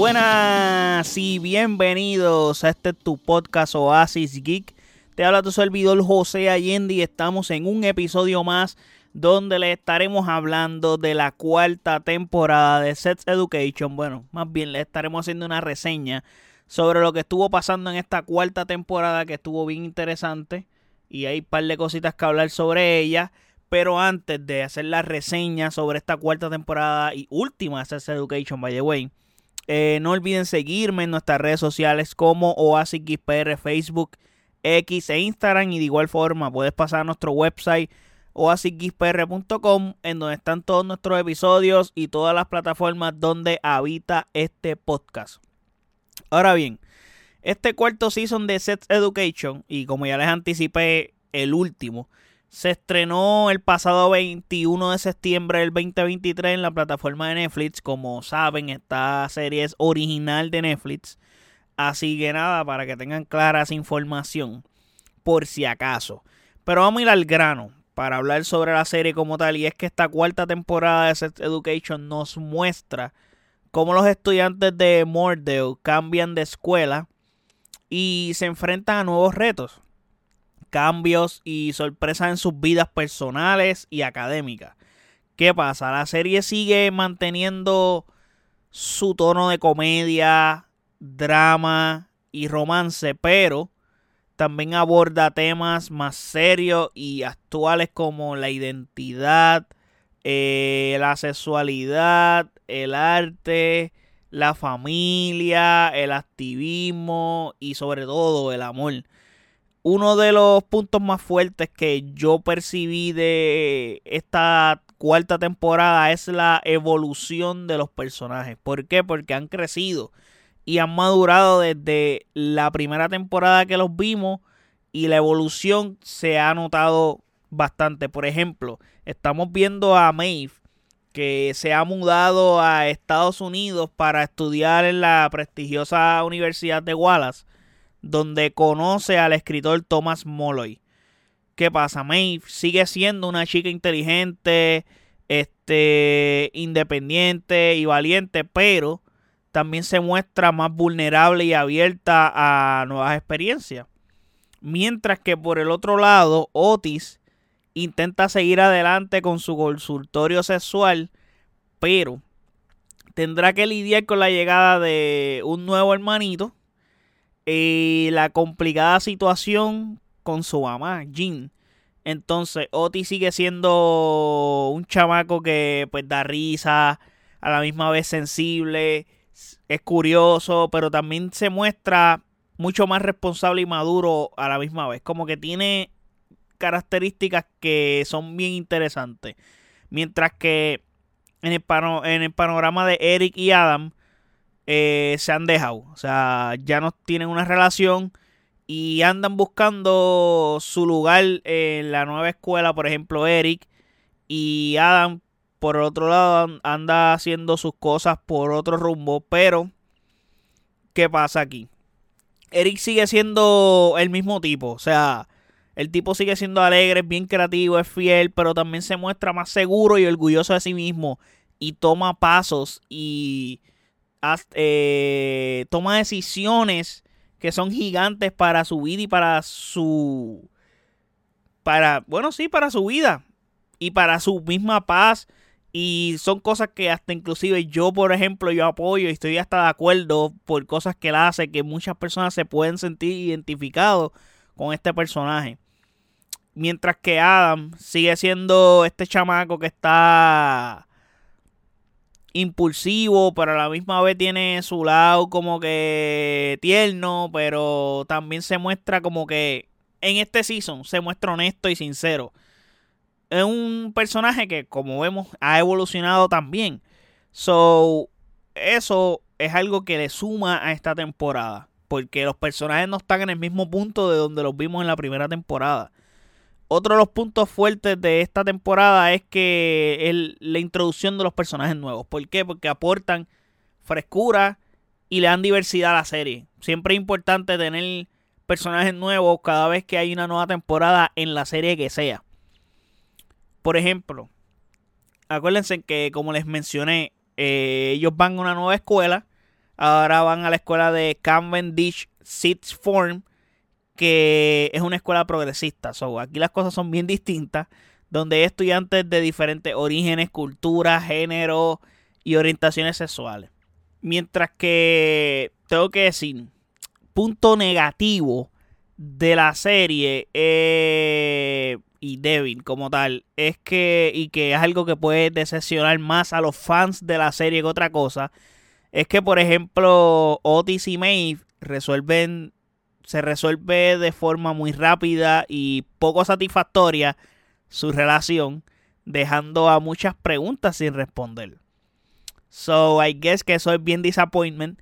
Buenas y bienvenidos a este tu podcast Oasis Geek. Te habla tu servidor José Allende y estamos en un episodio más donde le estaremos hablando de la cuarta temporada de Sex Education. Bueno, más bien le estaremos haciendo una reseña sobre lo que estuvo pasando en esta cuarta temporada que estuvo bien interesante y hay un par de cositas que hablar sobre ella. Pero antes de hacer la reseña sobre esta cuarta temporada y última de Sex Education, by the way, eh, no olviden seguirme en nuestras redes sociales como OasisXPR, Facebook, X e Instagram. Y de igual forma puedes pasar a nuestro website oasisxpr.com en donde están todos nuestros episodios y todas las plataformas donde habita este podcast. Ahora bien, este cuarto season de Sex Education, y como ya les anticipé, el último, se estrenó el pasado 21 de septiembre del 2023 en la plataforma de Netflix. Como saben, esta serie es original de Netflix. Así que nada, para que tengan clara esa información, por si acaso. Pero vamos a ir al grano para hablar sobre la serie como tal. Y es que esta cuarta temporada de Sex Education nos muestra cómo los estudiantes de Mordell cambian de escuela y se enfrentan a nuevos retos, cambios y sorpresas en sus vidas personales y académicas. ¿Qué pasa? La serie sigue manteniendo su tono de comedia, drama y romance, pero también aborda temas más serios y actuales como la identidad, eh, la sexualidad, el arte, la familia, el activismo y sobre todo el amor. Uno de los puntos más fuertes que yo percibí de esta cuarta temporada es la evolución de los personajes. ¿Por qué? Porque han crecido y han madurado desde la primera temporada que los vimos y la evolución se ha notado bastante. Por ejemplo, estamos viendo a Maeve que se ha mudado a Estados Unidos para estudiar en la prestigiosa Universidad de Wallace, donde conoce al escritor Thomas Molloy. ¿Qué pasa? Maeve sigue siendo una chica inteligente, este, independiente y valiente, pero también se muestra más vulnerable y abierta a nuevas experiencias. Mientras que por el otro lado, Otis intenta seguir adelante con su consultorio sexual, pero tendrá que lidiar con la llegada de un nuevo hermanito y la complicada situación con su mamá, Jean. Entonces, Otis sigue siendo un chamaco que pues da risa, a la misma vez sensible, es curioso, pero también se muestra mucho más responsable y maduro a la misma vez. Como que tiene características que son bien interesantes. Mientras que en el, en el panorama de Eric y Adam eh, se han dejado. O sea, ya no tienen una relación y andan buscando su lugar en la nueva escuela. Por ejemplo, Eric y Adam, por otro lado, anda haciendo sus cosas por otro rumbo. Pero, ¿qué pasa aquí? Eric sigue siendo el mismo tipo. O sea, el tipo sigue siendo alegre, es bien creativo, es fiel, pero también se muestra más seguro y orgulloso de sí mismo. Y toma pasos y eh, toma decisiones que son gigantes para su vida y para su... Para, bueno, sí, para su vida y para su misma paz. Y son cosas que hasta inclusive yo, por ejemplo, yo apoyo y estoy hasta de acuerdo por cosas que él hace, que muchas personas se pueden sentir identificados con este personaje. Mientras que Adam sigue siendo este chamaco que está impulsivo, pero a la misma vez tiene su lado como que tierno, pero también se muestra como que en este season se muestra honesto y sincero. Es un personaje que, como vemos, ha evolucionado también. So, eso es algo que le suma a esta temporada porque los personajes no están en el mismo punto de donde los vimos en la primera temporada. Otro de los puntos fuertes de esta temporada es que la introducción de los personajes nuevos. ¿Por qué? Porque aportan frescura y le dan diversidad a la serie. Siempre es importante tener personajes nuevos cada vez que hay una nueva temporada en la serie que sea. Por ejemplo, acuérdense que como les mencioné, eh, ellos van a una nueva escuela Ahora van a la escuela de Cavendish Sixth Form, que es una escuela progresista. So, aquí las cosas son bien distintas, donde hay estudiantes de diferentes orígenes, culturas, géneros y orientaciones sexuales. Mientras que tengo que decir, punto negativo de la serie eh, y débil como tal es que y que es algo que puede decepcionar más a los fans de la serie que otra cosa es que por ejemplo Otis y Maeve resuelven se resuelve de forma muy rápida y poco satisfactoria su relación dejando a muchas preguntas sin responder so I guess que eso es bien disappointment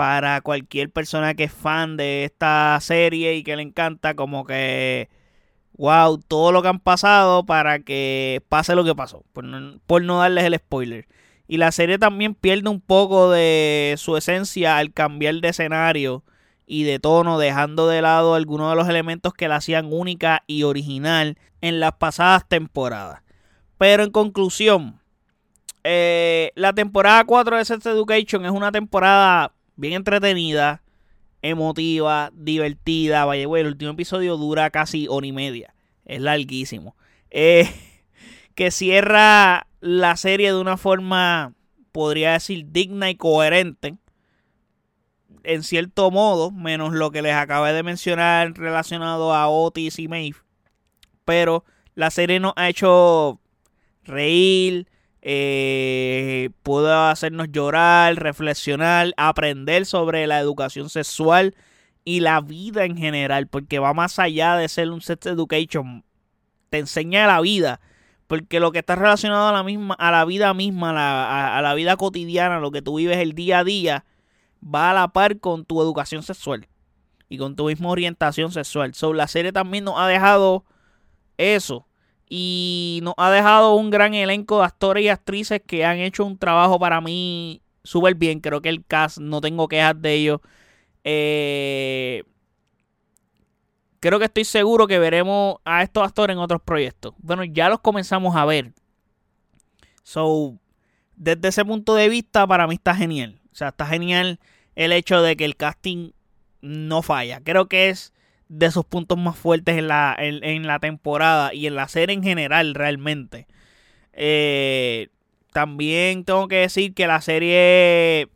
para cualquier persona que es fan de esta serie y que le encanta, como que, wow, todo lo que han pasado para que pase lo que pasó, por no, darles el spoiler. Y la serie también pierde un poco de su esencia al cambiar de escenario y de tono, dejando de lado algunos de los elementos que la hacían única y original en las pasadas temporadas. Pero en conclusión, eh, la temporada 4 de Sex Education es una temporada bien entretenida, emotiva, divertida. Vaya, güey, el último episodio dura casi hora y media. Es larguísimo. Eh, que cierra la serie de una forma, podría decir, digna y coherente. En cierto modo, menos lo que les acabé de mencionar relacionado a Otis y Maeve. Pero la serie nos ha hecho reír, eh, pudo hacernos llorar, reflexionar, aprender sobre la educación sexual y la vida en general, porque va más allá de ser un sex education, te enseña la vida, porque lo que está relacionado a la misma, a la vida misma, a la, vida cotidiana, lo que tú vives el día a día, va a la par con tu educación sexual y con tu misma orientación sexual. So, la serie también nos ha dejado eso y nos ha dejado un gran elenco de actores y actrices que han hecho un trabajo para mí súper bien. Creo que el cast, no tengo quejas de ellos. Eh, creo que estoy seguro que veremos a estos actores en otros proyectos. Bueno, ya los comenzamos a ver. So, desde ese punto de vista, para mí está genial. O sea, está genial el hecho de que el casting no falla. Creo que es de sus puntos más fuertes en la, en, la temporada y en la serie en general realmente. Eh, también tengo que decir que la serie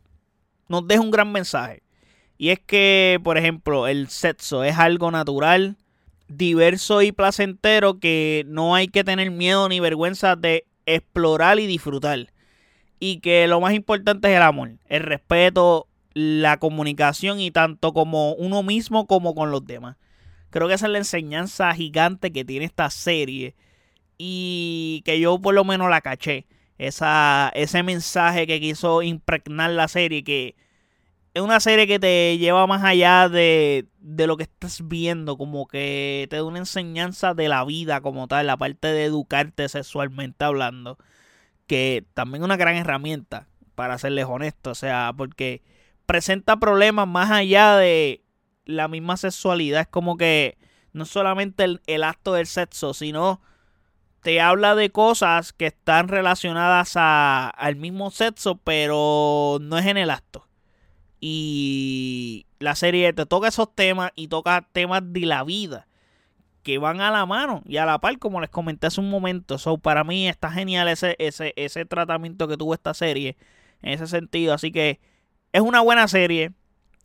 nos deja un gran mensaje. Y es que, por ejemplo, el sexo es algo natural, diverso y placentero que no hay que tener miedo ni vergüenza de explorar y disfrutar. Y que lo más importante es el amor, el respeto, la comunicación y tanto como uno mismo como con los demás. Creo que esa es la enseñanza gigante que tiene esta serie y que yo por lo menos la caché. Esa, ese mensaje que quiso impregnar la serie, que es una serie que te lleva más allá de, de lo que estás viendo, como que te da una enseñanza de la vida como tal, la parte de educarte sexualmente hablando, que también es una gran herramienta, para serles honesto, o sea, porque presenta problemas más allá de la misma sexualidad. Es como que no solamente el, acto del sexo, sino te habla de cosas que están relacionadas a, al mismo sexo, pero no es en el acto. Y la serie te toca esos temas y toca temas de la vida que van a la mano y a la par, como les comenté hace un momento. So, para mí está genial ese, ese, ese tratamiento que tuvo esta serie en ese sentido. Así que es una buena serie.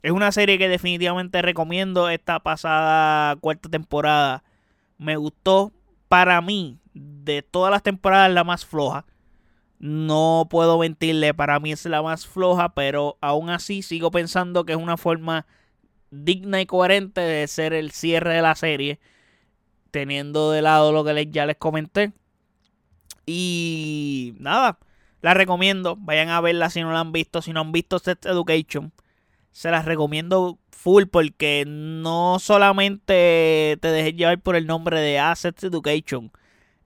Es una serie que definitivamente recomiendo. Esta pasada cuarta temporada me gustó. Para mí, de todas las temporadas, la más floja. No puedo mentirle, para mí es la más floja, pero aún así sigo pensando que es una forma digna y coherente de ser el cierre de la serie, teniendo de lado lo que ya les comenté. Y nada, la recomiendo, vayan a verla si no la han visto, si no han visto Sex Education se las recomiendo full porque no solamente te dejes llevar por el nombre de Assets Education.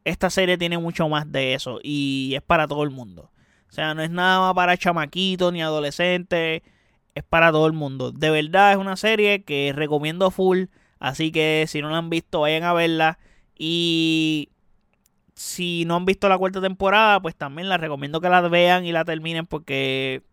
Esta serie tiene mucho más de eso y es para todo el mundo. O sea, no es nada más para chamaquitos ni adolescentes, es para todo el mundo. De verdad es una serie que recomiendo full, así que si no la han visto vayan a verla y si no han visto la cuarta temporada, pues también la recomiendo que la vean y la terminen porque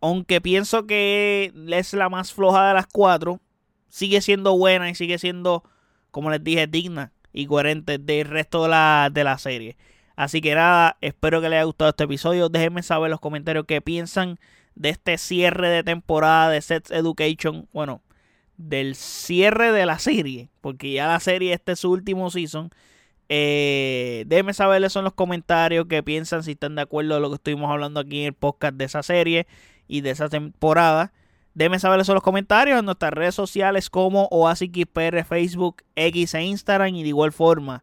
aunque pienso que es la más floja de las cuatro, sigue siendo buena y sigue siendo, como les dije, digna y coherente del resto de la, de la serie. Así que nada, espero que les haya gustado este episodio. Déjenme saber en los comentarios qué piensan de este cierre de temporada de Sex Education. Bueno, del cierre de la serie, porque ya la serie este es su último season. Eh, déjenme saber eso en los comentarios qué piensan, si están de acuerdo con lo que estuvimos hablando aquí en el podcast de esa serie y de esa temporada. Déjenme saber eso en los comentarios en nuestras redes sociales como OasisXPR, Facebook, X e Instagram. Y de igual forma,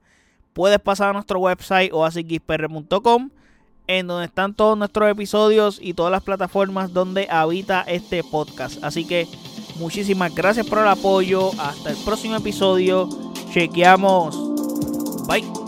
puedes pasar a nuestro website oasisxpr.com en donde están todos nuestros episodios y todas las plataformas donde habita este podcast. Así que muchísimas gracias por el apoyo. Hasta el próximo episodio. Chequeamos. Bye.